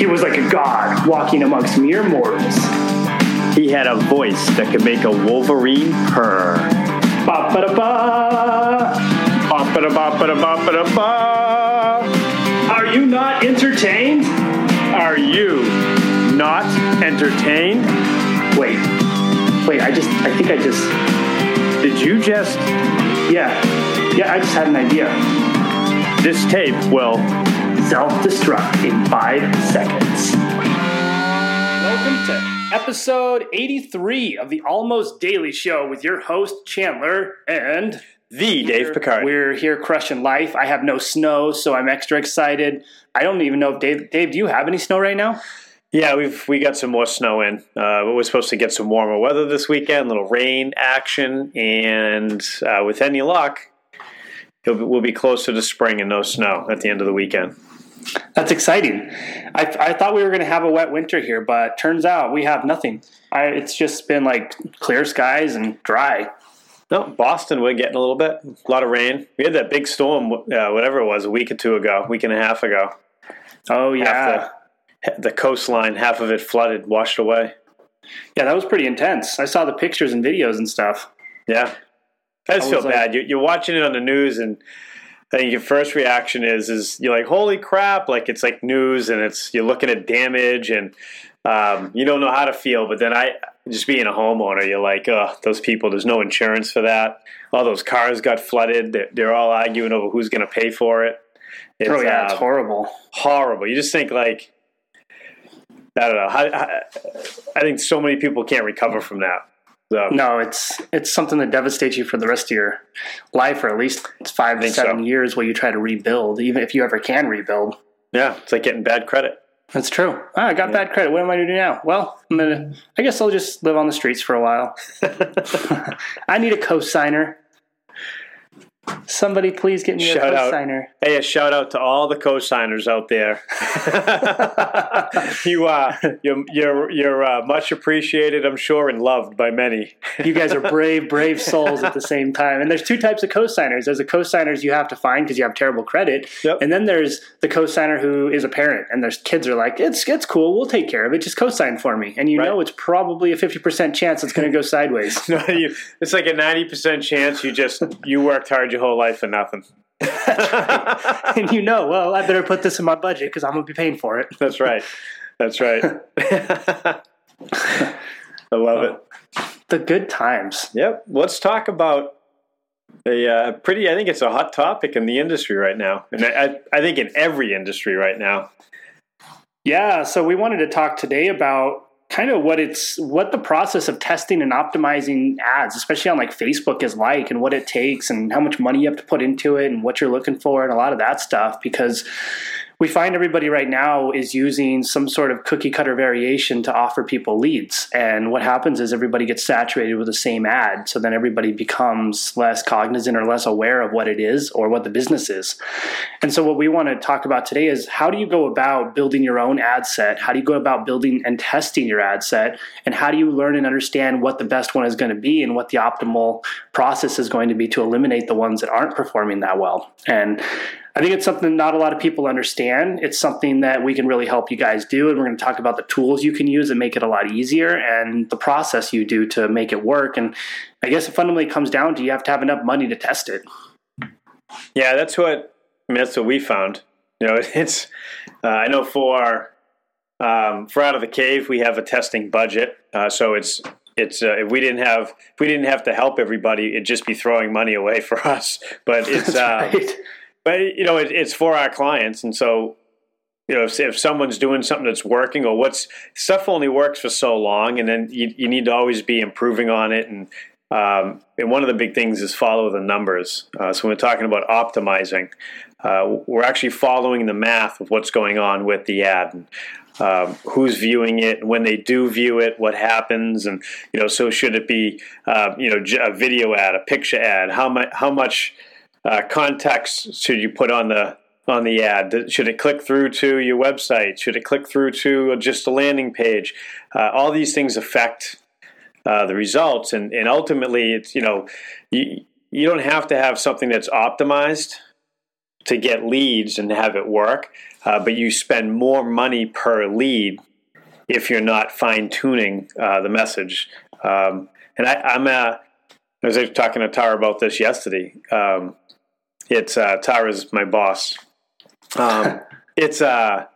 He was like a god walking amongst mere mortals. He had a voice that could make a wolverine purr. Ba ba da ba. Ba-ba-da-ba-ba-da-ba-ba. Are you not entertained? Are you not entertained? Wait, wait. I just. I think I just. Did you just. Yeah, yeah. I just had an idea. This tape will. Self-destruct in five seconds. Welcome to episode 83 of the Almost Daily Show with your host, Chandler, and The Dave Picard. we're here crushing life. I have no snow, so I'm extra excited. I don't even know if Dave, Dave, do you have any snow right now? Yeah, we've we got some more snow in. Uh, we're supposed to get some warmer weather this weekend, little rain action, and uh, with any luck, it'll be, we'll be closer to spring and no snow at the end of the weekend. That's exciting. I, I thought we were going to have a wet winter here, but turns out we have nothing. I, it's just been like clear skies and dry. No, Boston, we're getting a little bit, a lot of rain. We had that big storm, uh, whatever it was, a week or two ago, week and a half ago. Oh, yeah. The, the coastline, half of it flooded, washed away. Yeah, that was pretty intense. I saw the pictures and videos and stuff. Yeah, I just I feel like- bad. You, you're watching it on the news, and I think your first reaction is is you're like, "Holy crap!" Like it's like news, and it's you're looking at damage, and um, you don't know how to feel. But then I, just being a homeowner, you're like, "Oh, those people. There's no insurance for that. All those cars got flooded. They're, they're all arguing over who's going to pay for it. It's, oh, yeah, it's um, horrible. horrible. You just think like, I don't know. How, how, I think so many people can't recover from that. So, No, it's it's something that devastates you for the rest of your life, or at least five to seven so. years while you try to rebuild, even if you ever can rebuild. Yeah, it's like getting bad credit. That's true. Ah, I got bad credit. What am I going to do now? Well, I'm gonna. I guess I'll just live on the streets for a while. I need a cosigner. Somebody, please get me Shout a out. cosigner. Hey, a shout out to all the co-signers out there. you uh, you're you're, you're uh, much appreciated, I'm sure, and loved by many. You guys are brave, brave souls at the same time. And there's two types of cosigners. There's the cosigners you have to find because you have terrible credit, Yep. and then there's the cosigner who is a parent, and there's kids are like, it's it's cool, we'll take care of it. Just cosign for me, and you Right. know it's probably a fifty percent chance it's going to go sideways. No, you, it's like a ninety percent chance you just you worked hard your whole life for nothing. and you know, well, I better put this in my budget because I'm going to be paying for it. That's right. That's right. I love it. The good times. Yep. Let's talk about a uh, pretty. I think it's a hot topic in the industry right now, and I, I think in every industry right now. Yeah, so we wanted to talk today about kind of what it's what the process of testing and optimizing ads, especially on like Facebook is like and what it takes and how much money you have to put into it and what you're looking for and a lot of that stuff because we find everybody right now is using some sort of cookie cutter variation to offer people leads. And what happens is everybody gets saturated with the same ad. So then everybody becomes less cognizant or less aware of what it is or what the business is. And so what we want to talk about today is how do you go about building your own ad set? How do you go about building and testing your ad set? And how do you learn and understand what the best one is going to be and what the optimal process is going to be to eliminate the ones that aren't performing that well? And I think it's something not a lot of people understand. It's something that we can really help you guys do. And we're going to talk about the tools you can use that make it a lot easier and the process you do to make it work. And I guess it fundamentally comes down to you have to have enough money to test it. Yeah, that's what I mean, that's what we found. You know, it's uh, I know for um, for out of the cave we have a testing budget, uh, so it's it's uh, if we didn't have if we didn't have to help everybody, it'd just be throwing money away for us. But it's uh, Right? But you know it, it's for our clients, and so you know if, if someone's doing something that's working or what's stuff only works for so long, and then you, you need to always be improving on it and. Um, and one of the big things is follow the numbers. Uh, so when we're talking about optimizing, uh, we're actually following the math of what's going on with the ad, and, um, who's viewing it, when they do view it, what happens, and you know, so should it be, uh, you know, a video ad, a picture ad? How much, how much uh, context should you put on the on the ad? Should it click through to your website? Should it click through to just a landing page? Uh, all these things affect uh, the results, and and ultimately, it's you know, you you don't have to have something that's optimized to get leads and have it work, uh, but you spend more money per lead if you're not fine tuning uh, the message. Um, and I, am uh, I was talking to Tara about this yesterday. Um, it's uh, Tara's my boss. Um, it's uh,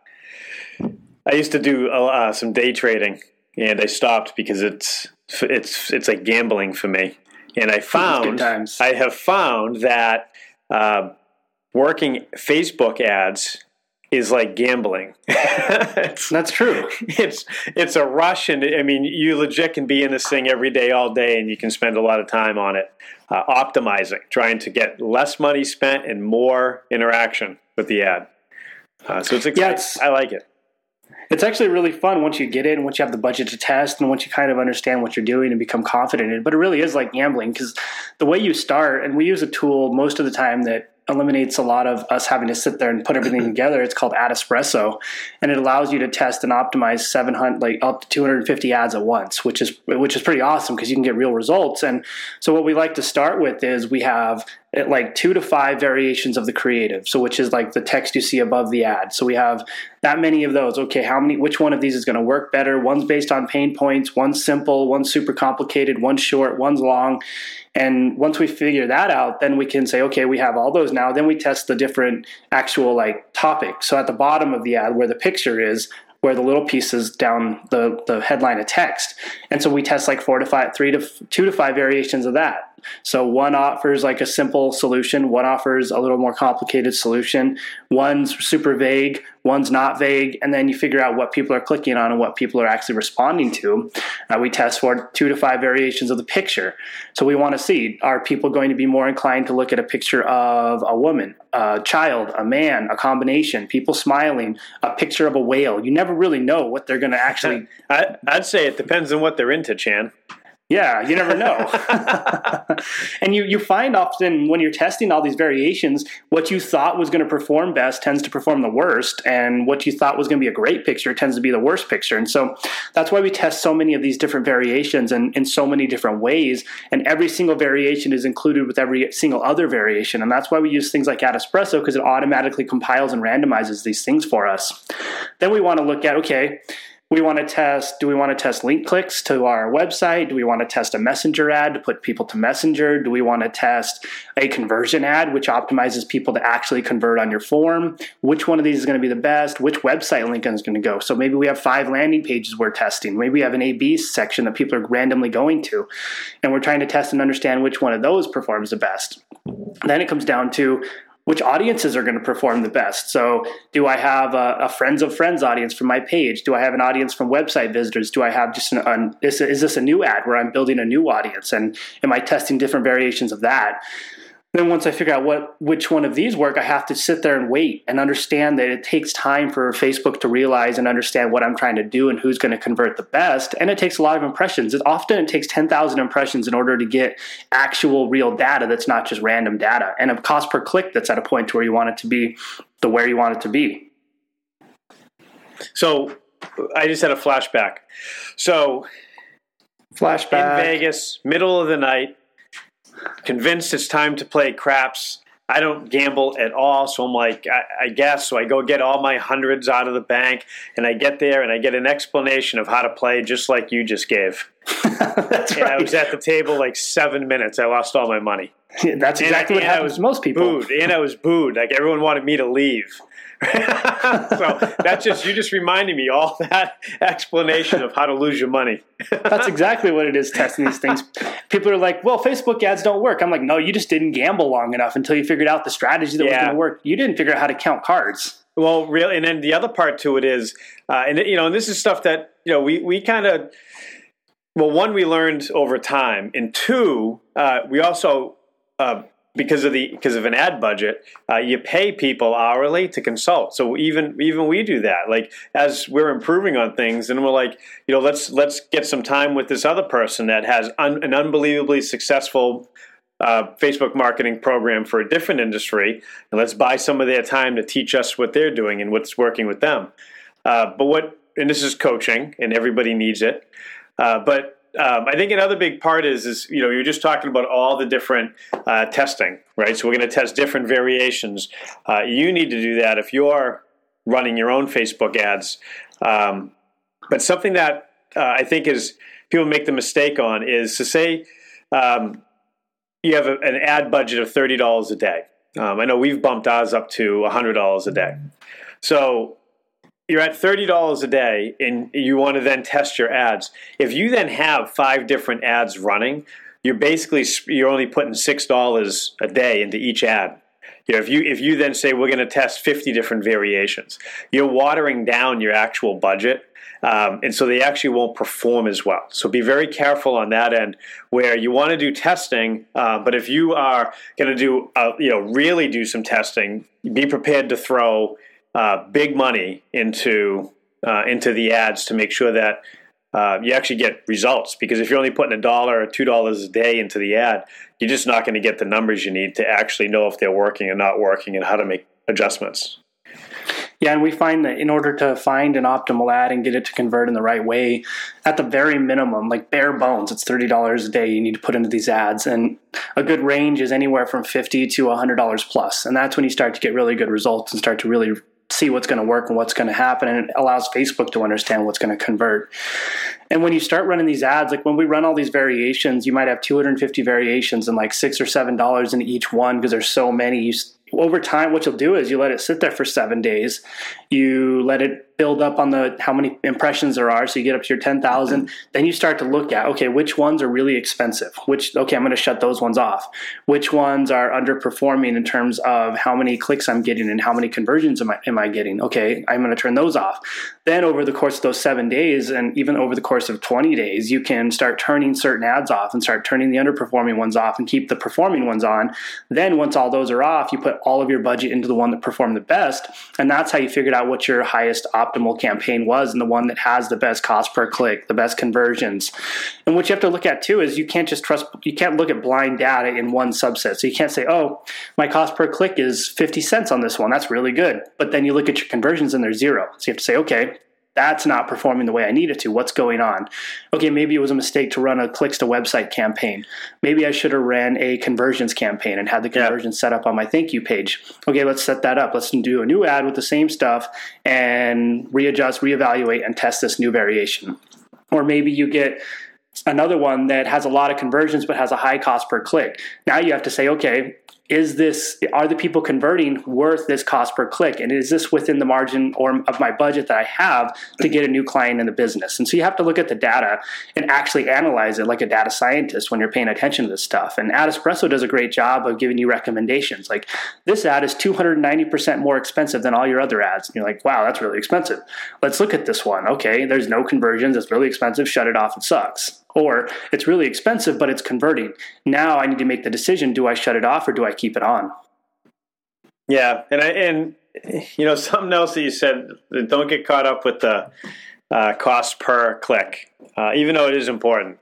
I used to do uh, some day trading, and I stopped because it's it's it's like gambling for me. And I found I have found that uh, working Facebook ads is like gambling. That's true. It's it's a rush, and I mean, you legit can be in this thing every day, all day, and you can spend a lot of time on it, uh, optimizing, trying to get less money spent and more interaction with the ad. Uh, so it's exciting. Yeah, it's, I like it. It's actually really fun once you get in, once you have the budget to test, and once you kind of understand what you're doing and become confident in it. But it really is like gambling because the way you start, and we use a tool most of the time that eliminates a lot of us having to sit there and put everything together. It's called Ad Espresso, and it allows you to test and optimize 700, like up to 250 ads at once, which is which is pretty awesome because you can get real results. And so, what we like to start with is we have eh, like two to five variations of the creative. So, which is like the text you see above the ad. So we have that many of those. Okay, how many? Which one of these is going to work better? One's based on pain points. One's simple. One's super complicated. One's short. One's long. And once we figure that out, then we can say, okay, we have all those now. Then we test the different actual like topics. So at the bottom of the ad where the picture is, where the little pieces down the, the headline of text. And so we test like four to five, three to two to five variations of that. So one offers like a simple solution, one offers a little more complicated solution, one's super vague, one's not vague, and then you figure out what people are clicking on and what people are actually responding to. Uh, we test for two to five variations of the picture. So we want to see are people going to be more inclined to look at a picture of a woman, a child, a man, a combination, people smiling, a picture of a whale. You never really know what they're going to actually. I, I'd say it depends on what they're into, Chan. Yeah, you never know. and you, you find often when you're testing all these variations, what you thought was going to perform best tends to perform the worst, and what you thought was going to be a great picture tends to be the worst picture. And so that's why we test so many of these different variations and in so many different ways. And every single variation is included with every single other variation. And that's why we use things like Ad Espresso because it automatically compiles and randomizes these things for us. Then we want to look at okay, we want to test do we want to test link clicks to our website? Do we want to test a messenger ad to put people to messenger? Do we want to test a conversion ad which optimizes people to actually convert on your form? Which one of these is going to be the best? Which website link is going to go? So maybe we have five landing pages we're testing. Maybe we have an a b section that people are randomly going to and we're trying to test and understand which one of those performs the best. Then it comes down to which audiences are going to perform the best. So, do I have a, a, friends of friends audience from my page? Do I have an audience from website visitors? Do I have just an, an is, is this a new ad where I'm building a new audience? And am I testing different variations of that? Then once I figure out what which one of these work, I have to sit there and wait and understand that it takes time for Facebook to realize and understand what I'm trying to do and who's going to convert the best. And it takes a lot of impressions. It often it takes 10,000 impressions in order to get actual real data that's not just random data and a cost per click that's at a point to where you want it to be the where you want it to be. So I just had a flashback. So flashback in Vegas, middle of the night convinced it's time to play craps. I don't gamble at all, so I'm like, I, I, guess. So I go get all my hundreds out of the bank, and I get there and I get an explanation of how to play, just like you just gave. That's and right. I was at the table like seven minutes. I lost all my money. Yeah, that's exactly and, what happens to most people. Booed, and I was booed. Like everyone wanted me to leave. so that's just you just reminding me all that explanation of how to lose your money. that's exactly what it is testing these things. People are like, "Well, Facebook ads don't work." I'm like, "No, you just didn't gamble long enough until you figured out the strategy that yeah. was going to work. You didn't figure out how to count cards." Well, really, and then the other part to it is, uh, and you know, and this is stuff that you know we we kind of well, one we learned over time, and two, uh, we also uh, because of the because of an ad budget, uh, you pay people hourly to consult. So even even we do that. Like as we're improving on things, and we're like, you know, let's let's get some time with this other person that has un, an unbelievably successful uh, Facebook marketing program for a different industry, and let's buy some of their time to teach us what they're doing and what's working with them. Uh, but what and this is coaching, and everybody needs it. Uh, but um, I think another big part is is you know you're just talking about all the different uh, testing, right? So we're going to test different variations. Uh, you need to do that if you're running your own Facebook ads. Um, but something that uh, I think is people make the mistake on is to say um, you have a, an ad budget of thirty dollars a day. Um, I know we've bumped ours up to hundred dollars a day. So you're at $30 a day and you want to then test your ads. If you then have five different ads running, you're basically you're only putting $6 a day into each ad. You know, if you if you then say we're going to test 50 different variations, you're watering down your actual budget. Um, and so they actually won't perform as well. So be very careful on that end, where you want to do testing, uh, but if you are going to do, uh, you know, really do some testing, be prepared to throw uh, big money into uh, into the ads to make sure that uh, you actually get results. Because if you're only putting a dollar or two dollars a day into the ad, you're just not going to get the numbers you need to actually know if they're working or not working and how to make adjustments. Yeah, and we find that in order to find an optimal ad and get it to convert in the right way, at the very minimum, like bare bones, it's thirty dollars a day you need to put into these ads, and a good range is anywhere from fifty to hundred dollars plus, and that's when you start to get really good results and start to really see what's going to work and what's going to happen and it allows facebook to understand what's going to convert and when you start running these ads like when we run all these variations you might have 250 variations and like six or seven dollars in each one because there's so many you over time, what you'll do is you let it sit there for seven days. You let it build up on the how many impressions there are. So you get up to your ten thousand. Mm-hmm. Then you start to look at okay, which ones are really expensive? Which okay, I'm going to shut those ones off. Which ones are underperforming in terms of how many clicks I'm getting and how many conversions am I am I getting? Okay, I'm going to turn those off. Then over the course of those seven days, and even over the course of 20 days, you can start turning certain ads off and start turning the underperforming ones off and keep the performing ones on. Then once all those are off, you put all of your budget into the one that performed the best. And that's how you figured out what your highest optimal campaign was and the one that has the best cost per click, the best conversions. And what you have to look at too is you can't just trust, you can't look at blind data in one subset. So you can't say, oh, my cost per click is 50 cents on this one. That's really good. But then you look at your conversions and they're zero. So you have to say, okay, that's not performing the way I need it to. What's going on? Okay, maybe it was a mistake to run a clicks to website campaign. Maybe I should have ran a conversions campaign and had the conversions yeah. set up on my thank you page. Okay, let's set that up. Let's do a new ad with the same stuff and readjust, reevaluate, and test this new variation. Or maybe you get another one that has a lot of conversions but has a high cost per click. Now you have to say, okay, is this are the people converting worth this cost per click? And is this within the margin or of my budget that i have to get a new client in the business? And so you have to look at the data and actually analyze it like a data scientist when you're paying attention to this stuff. And ad espresso does a great job of giving you recommendations. Like this ad is 290% more expensive than all your other ads. And you're like wow that's really expensive. Let's look at this one. Okay there's no conversions. It's really expensive. Shut it off. It sucks or it's really expensive, but it's converting. Now I need to make the decision: do I shut it off or do I keep it on? Yeah, and I and you know something else that you said: don't get caught up with the uh, cost per click, uh, even though it is important.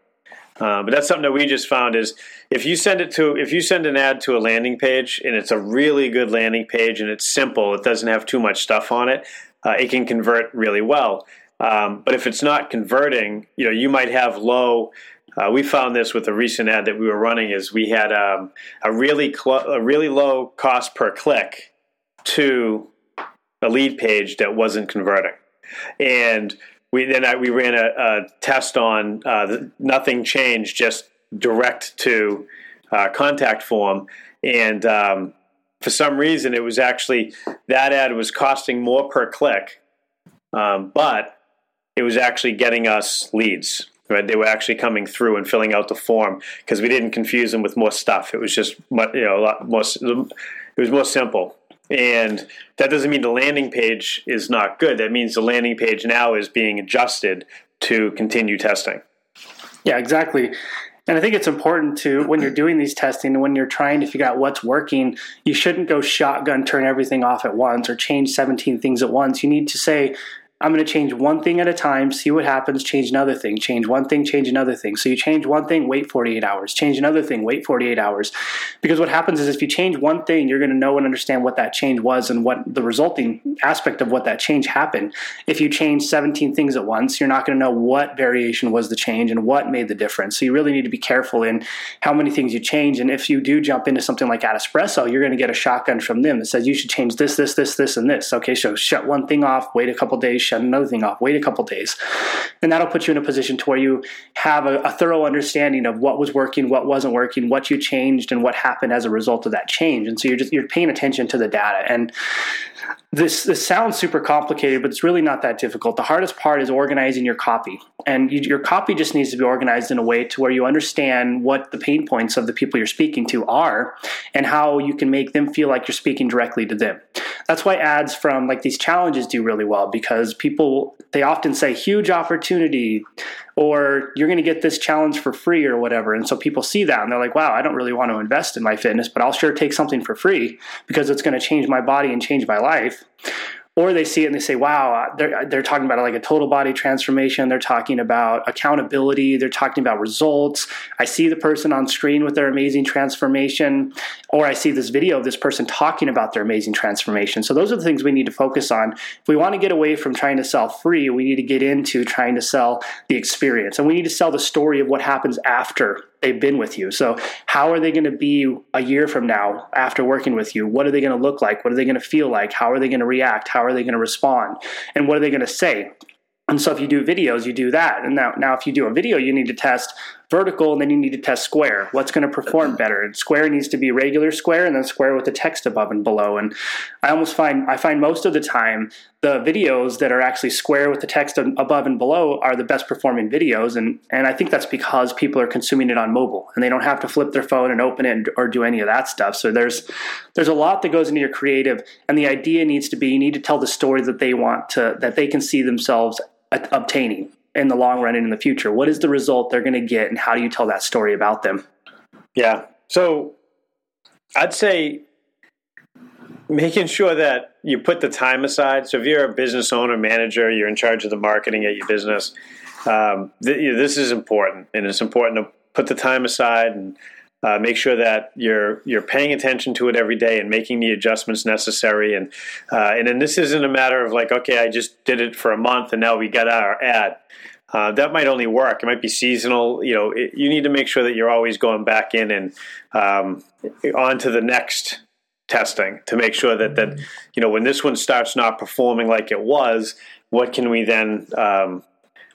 Uh, but that's something that we just found is if you send it to if you send an ad to a landing page and it's a really good landing page and it's simple, it doesn't have too much stuff on it, uh, it can convert really well. Um, but if it's not converting, you know, you might have low. Uh, we found this with a recent ad that we were running. Is we had um, a really cl- a really low cost per click to a lead page that wasn't converting, and we then I, we ran a, a test on uh, nothing changed, just direct to uh, contact form, and um, for some reason it was actually that ad was costing more per click, um, but it was actually getting us leads. Right, they were actually coming through and filling out the form because we didn't confuse them with more stuff. It was just you know a lot more. It was more simple, and that doesn't mean the landing page is not good. That means the landing page now is being adjusted to continue testing. Yeah, exactly. And I think it's important to when you're doing these testing and when you're trying to figure out what's working, you shouldn't go shotgun turn everything off at once or change 17 things at once. You need to say, I'm going to change one thing at a time, see what happens, change another thing, change one thing, change another thing. So you change one thing, wait 48 hours, change another thing, wait 48 hours. Because what happens is if you change one thing, you're going to know and understand what that change was and what the resulting aspect of what that change happened. If you change 17 things at once, you're not going to know what variation was the change and what made the difference. So you really need to be careful in how many things you change. And if you do jump into something like Adespresso, you're going to get a shotgun from them that says you should change this, this, this, this, and this. Okay, so shut one thing off, wait a couple days, shut another thing off, wait a couple days. And that'll put you in a position to where you have a, a thorough understanding of what was working, what wasn't working, what you changed, and what happened as a result of that change. And so you're just you're paying attention to the data. And this this sounds super complicated, but it's really not that difficult. The hardest part is organizing your copy, and you, your copy just needs to be organized in a way to where you understand what the pain points of the people you're speaking to are, and how you can make them feel like you're speaking directly to them. That's why ads from like these challenges do really well because people they often say huge opportunity or you're going to get this challenge for free or whatever. And so people see that and they're like, wow, I don't really want to invest in my fitness, but I'll sure take something for free because it's going to change my body and change my life or they see it and they say, "Wow, uh, they're uh, they're talking about like a total body transformation. They're talking about accountability. They're talking about results. I see the person on screen with their amazing transformation, or I see this video of this person talking about their amazing transformation. So those are the things we need to focus on. If we want to get away from trying to sell free, we need to get into trying to sell the experience, and we need to sell the story of what happens after they've been with you. So, how are they going to be a year from now after working with you? What are they going to look like? What are they going to feel like? How are they going to react? How are they going to respond? And what are they going to say? And so if you do videos, you do that. And now, now if you do a video, you need to test vertical and then you need to test square. What's going to perform better? And square needs to be regular square and then square with the text above and below. And I almost find I find most of the time the videos that are actually square with the text above and below are the best performing videos. And and I think that's because people are consuming it on mobile and they don't have to flip their phone and open it or do any of that stuff. So there's there's a lot that goes into your creative, and the idea needs to be you need to tell the story that they want to that they can see themselves obtaining in the long run and in the future? What is the result they're going to get, and how do you tell that story about them? Yeah. So I'd say making sure that you put the time aside. So if you're a business owner, manager, you're in charge of the marketing at your business, um, th- this is important, and it's important to put the time aside and uh, make sure that you're you're paying attention to it every day and making the adjustments necessary. And uh, and then this isn't a matter of like, okay, I just did it for a month and now we got our ad. Uh, that might only work. It might be seasonal. You know, it, you need to make sure that you're always going back in and um, on to the next testing to make sure that that you know when this one starts not performing like it was, what can we then um,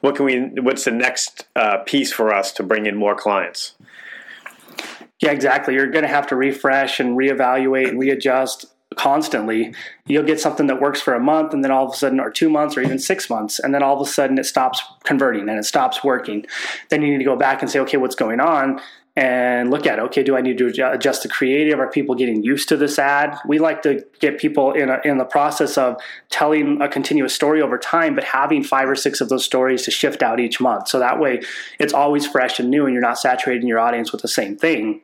what can we what's the next uh, piece for us to bring in more clients? Yeah, exactly. You're going to have to refresh and reevaluate and readjust constantly. You'll get something that works for a month and then all of a sudden, or two months, or even six months, and then all of a sudden it stops converting and it stops working. Then you need to go back and say, okay, what's going on? And look at okay do i need to adjust the creative? Are people getting used to this ad? We like to get people in, a, in the process of telling a continuous story over time but having five or six of those stories to shift out each month. So that way it's always fresh and new and you're not saturating your audience with the same thing.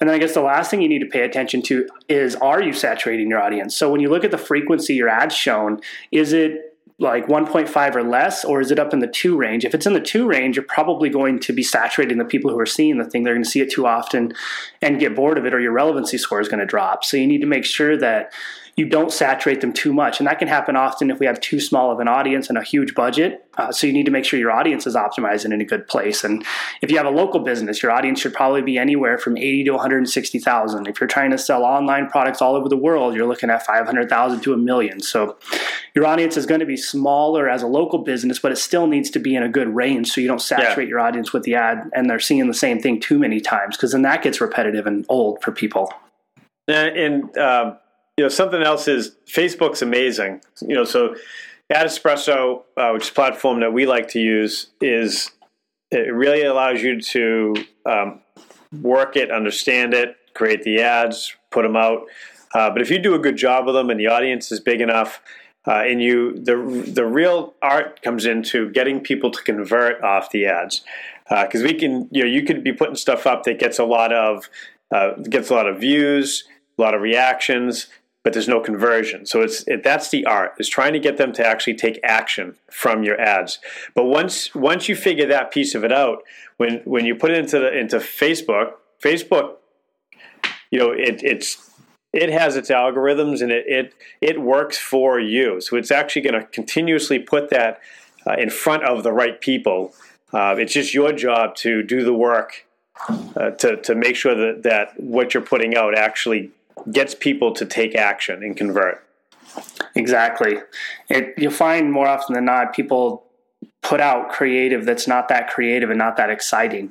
And then i guess the last thing you need to pay attention to is are you saturating your audience? So when you look at the frequency your ads shown is it like 1.5 or less, or is it up in the two range? If it's in the two range, you're probably going to be saturating the people who are seeing the thing. They're going to see it too often and get bored of it, or your relevancy score is going to drop. So you need to make sure that you don't saturate them too much. And that can happen often if we have too small of an audience and a huge budget. Uh, so you need to make sure your audience is optimized and in a good place. And if you have a local business, your audience should probably be anywhere from 80 to 160,000. If you're trying to sell online products all over the world, you're looking at 500,000 to a million. So your audience is going to be smaller as a local business, but it still needs to be in a good range so you don't saturate yeah. your audience with the ad and they're seeing the same thing too many times because then that gets repetitive and old for people. And, uh, you know, something else is Facebook's amazing. You know, so Ad Espresso, uh, which is a platform that we like to use, is it really allows you to um, work it, understand it, create the ads, put them out. Uh, but if you do a good job of them and the audience is big enough, uh, and you the the real art comes into getting people to convert off the ads because uh, we can you know you could be putting stuff up that gets a lot of uh, gets a lot of views, a lot of reactions, but there's no conversion. So it's it, that's the art is trying to get them to actually take action from your ads. But once once you figure that piece of it out, when when you put it into the, into Facebook, Facebook, you know it it's it has its algorithms and it it, it works for you. So it's actually going to continuously put that uh, in front of the right people. Uh, it's just your job to do the work uh, to to make sure that that what you're putting out actually gets people to take action and convert. Exactly. It, you'll find more often than not people put out creative that's not that creative and not that exciting.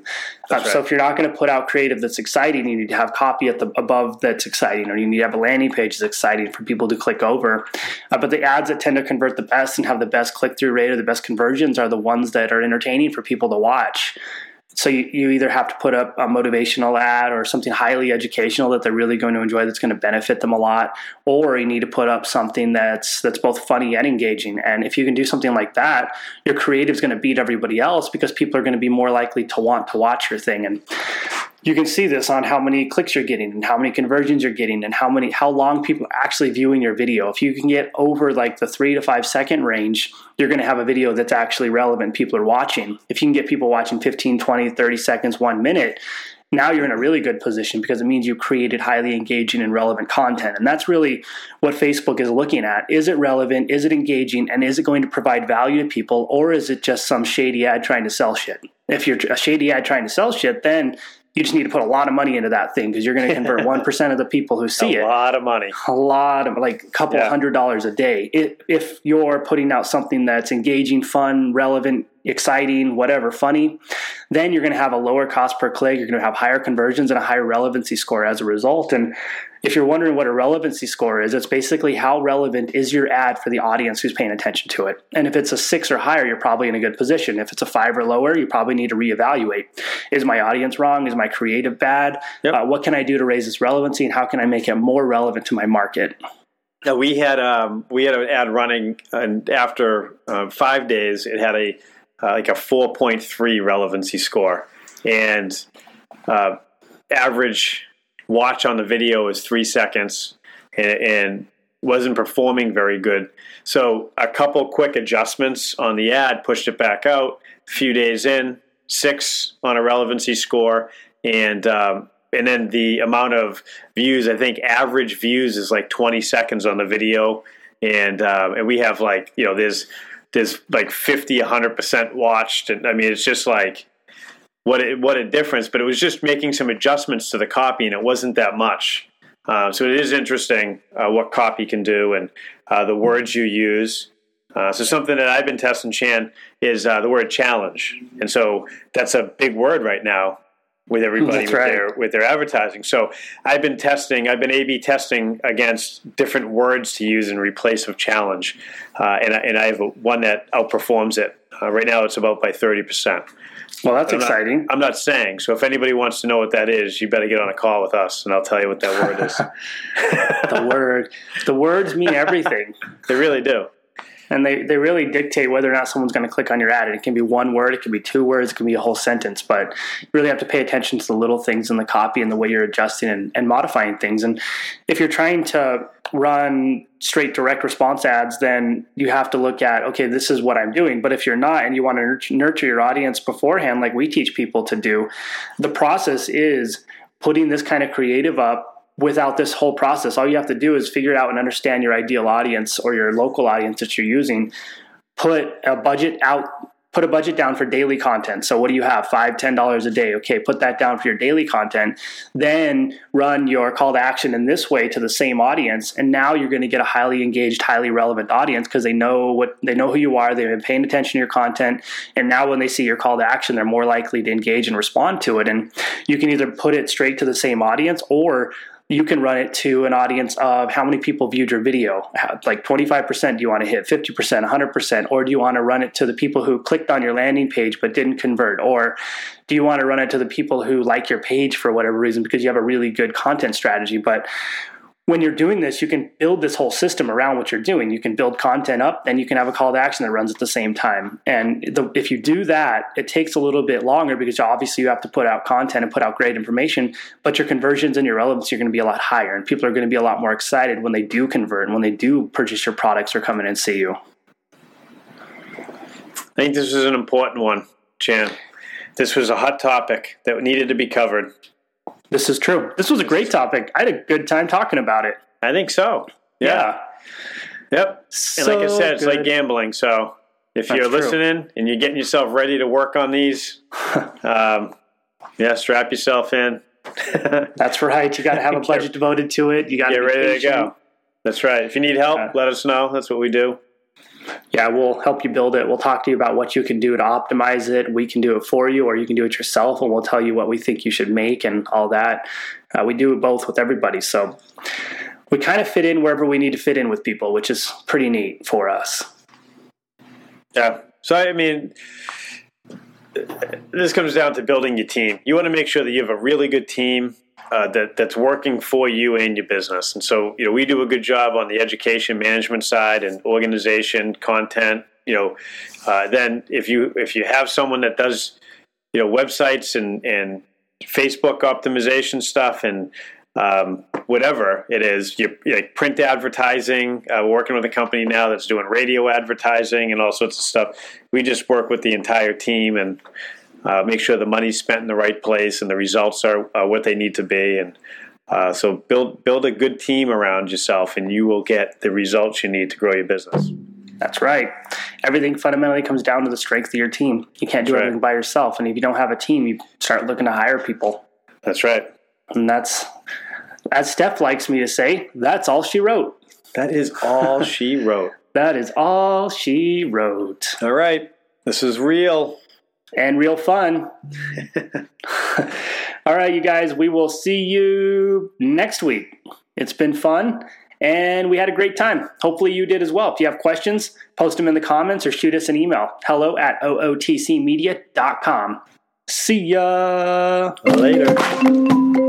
Uh, right. So if you're not going to put out creative that's exciting, you need to have copy at the above that's exciting, or you need to have a landing page that's exciting for people to click over. Uh, but the ads that tend to convert the best and have the best click through rate or the best conversions are the ones that are entertaining for people to watch. So you, you either have to put up a motivational ad or something highly educational that they're really going to enjoy that's going to benefit them a lot, or you need to put up something that's that's both funny and engaging. And if you can do something like that, your creative is going to beat everybody else because people are going to be more likely to want to watch your thing. And you can see this on how many clicks you're getting and how many conversions you're getting and how many how long people are actually viewing your video if you can get over like the three to five second range you're going to have a video that's actually relevant people are watching if you can get people watching 15 20 30 seconds one minute now you're in a really good position because it means you created highly engaging and relevant content. And that's really what Facebook is looking at. Is it relevant? Is it engaging? And is it going to provide value to people? Or is it just some shady ad trying to sell shit? If you're a shady ad trying to sell shit, then you just need to put a lot of money into that thing because you're going to convert 1% of the people who see a it. A lot of money. A lot of, like a couple yeah. hundred dollars a day. It, if you're putting out something that's engaging, fun, relevant, exciting, whatever, funny, then you're going to have a lower cost per click. You're going to have higher conversions and a higher relevancy score as a result. And if you're wondering what a relevancy score is, it's basically how relevant is your ad for the audience who's paying attention to it. And if it's a six or higher, you're probably in a good position. If it's a five or lower, you probably need to reevaluate. Is my audience wrong? Is my creative bad? Yep. Uh, what can I do to raise its relevancy, and how can I make it more relevant to my market? Now we had um, we had an ad running, and after uh, five days, it had a uh, like a 4.3 relevancy score, and uh, average watch on the video is three seconds, and, and wasn't performing very good. So a couple quick adjustments on the ad pushed it back out. A few days in, six on a relevancy score, and um, and then the amount of views. I think average views is like 20 seconds on the video, and um, and we have like you know there's there's like 50, 100% watched. And I mean, it's just like, what a, what a difference. But it was just making some adjustments to the copy, and it wasn't that much. Uh, so it is interesting uh, what copy can do and uh, the words you use. Uh, so something that I've been testing, Chan, is uh, the word challenge, and so that's a big word right now with everybody with right. their with their advertising. So I've been testing, I've been A/B testing against different words to use in replace of challenge, uh, and and I have one that outperforms it. Uh, right now, it's about by thirty percent. Well, that's I'm exciting. Not, I'm not saying. So if anybody wants to know what that is, you better get on a call with us, and I'll tell you what that word is. the word, the words mean everything. they really do and they, they really dictate whether or not someone's going to click on your ad. And it can be one word, it can be two words, it can be a whole sentence, but you really have to pay attention to the little things in the copy and the way you're adjusting and, and modifying things. And if you're trying to run straight direct response ads, then you have to look at, okay, this is what I'm doing. But if you're not and you want to nurture your audience beforehand, like we teach people to do, the process is putting this kind of creative up without this whole process. All you have to do is figure out and understand your ideal audience or your local audience that you're using. Put a budget out put a budget down for daily content. So what do you have? Five, ten dollars a day. Okay, put that down for your daily content. Then run your call to action in this way to the same audience. And now you're going to get a highly engaged, highly relevant audience because they know what they know who you are. They've been paying attention to your content. And now when they see your call to action, they're more likely to engage and respond to it. And you can either put it straight to the same audience or you can run it to an audience of how many people viewed your video. like 25% do you want to hit, 50%, 100%? Or do you want to run it to the people who clicked on your landing page but didn't convert? Or do you want to run it to the people who like your page for whatever reason because you have a really good content strategy? But when you're doing this, you can build this whole system around what you're doing. You can build content up, then you can have a call to action that runs at the same time. And the, if you do that, it takes a little bit longer because obviously you have to put out content and put out great information, but your conversions and your relevancy are going to be a lot higher. And people are going to be a lot more excited when they do convert and when they do purchase your products or come in and see you. I think this is an important one, Chan. This was a hot topic that needed to be covered. This is true. This was a great topic. I had a good time talking about it. I think so. Yeah. yeah. Yep. and like I said, it's like gambling. So if That's you're true. listening and you're getting yourself ready to work on these, um, yeah, strap yourself in. That's right. You got to have a budget devoted to it. You got Get to be ready to go. That's right. If you need help, Yeah. let us know. That's what we do. Yeah, we'll help you build it. We'll talk to you about what you can do to optimize it. We can do it for you, or you can do it yourself, and we'll tell you what we think you should make and all that. Uh, we do it both with everybody. So we kind of fit in wherever we need to fit in with people, which is pretty neat for us. Yeah. So I mean, this comes down to building your team. You want to make sure that you have a really good team uh, that that's working for you and your business. And so, you know, we do a good job on the education management side and organization, content. You know, uh, then if you if you have someone that does, you know, websites and and Facebook optimization stuff and um, whatever it is, you, like print advertising. Uh, working with a company now that's doing radio advertising and all sorts of stuff. We just work with the entire team and uh, make sure the money's spent in the right place and the results are, are what they need to be. And uh, so build build a good team around yourself, and you will get the results you need to grow your business. That's right. Everything fundamentally comes down to the strength of your team. You can't do That's right. everything by yourself. And if you don't have a team, you start looking to hire people. That's right. And that's, as Steph likes me to say, that's all she wrote. That is all she wrote. That is all she wrote. All right, this is real. And real fun. All right, you guys, we will see you next week. It's been fun and we had a great time. Hopefully, you did as well. If you have questions, post them in the comments or shoot us an email hello at ootcmedia.com. See ya. Later.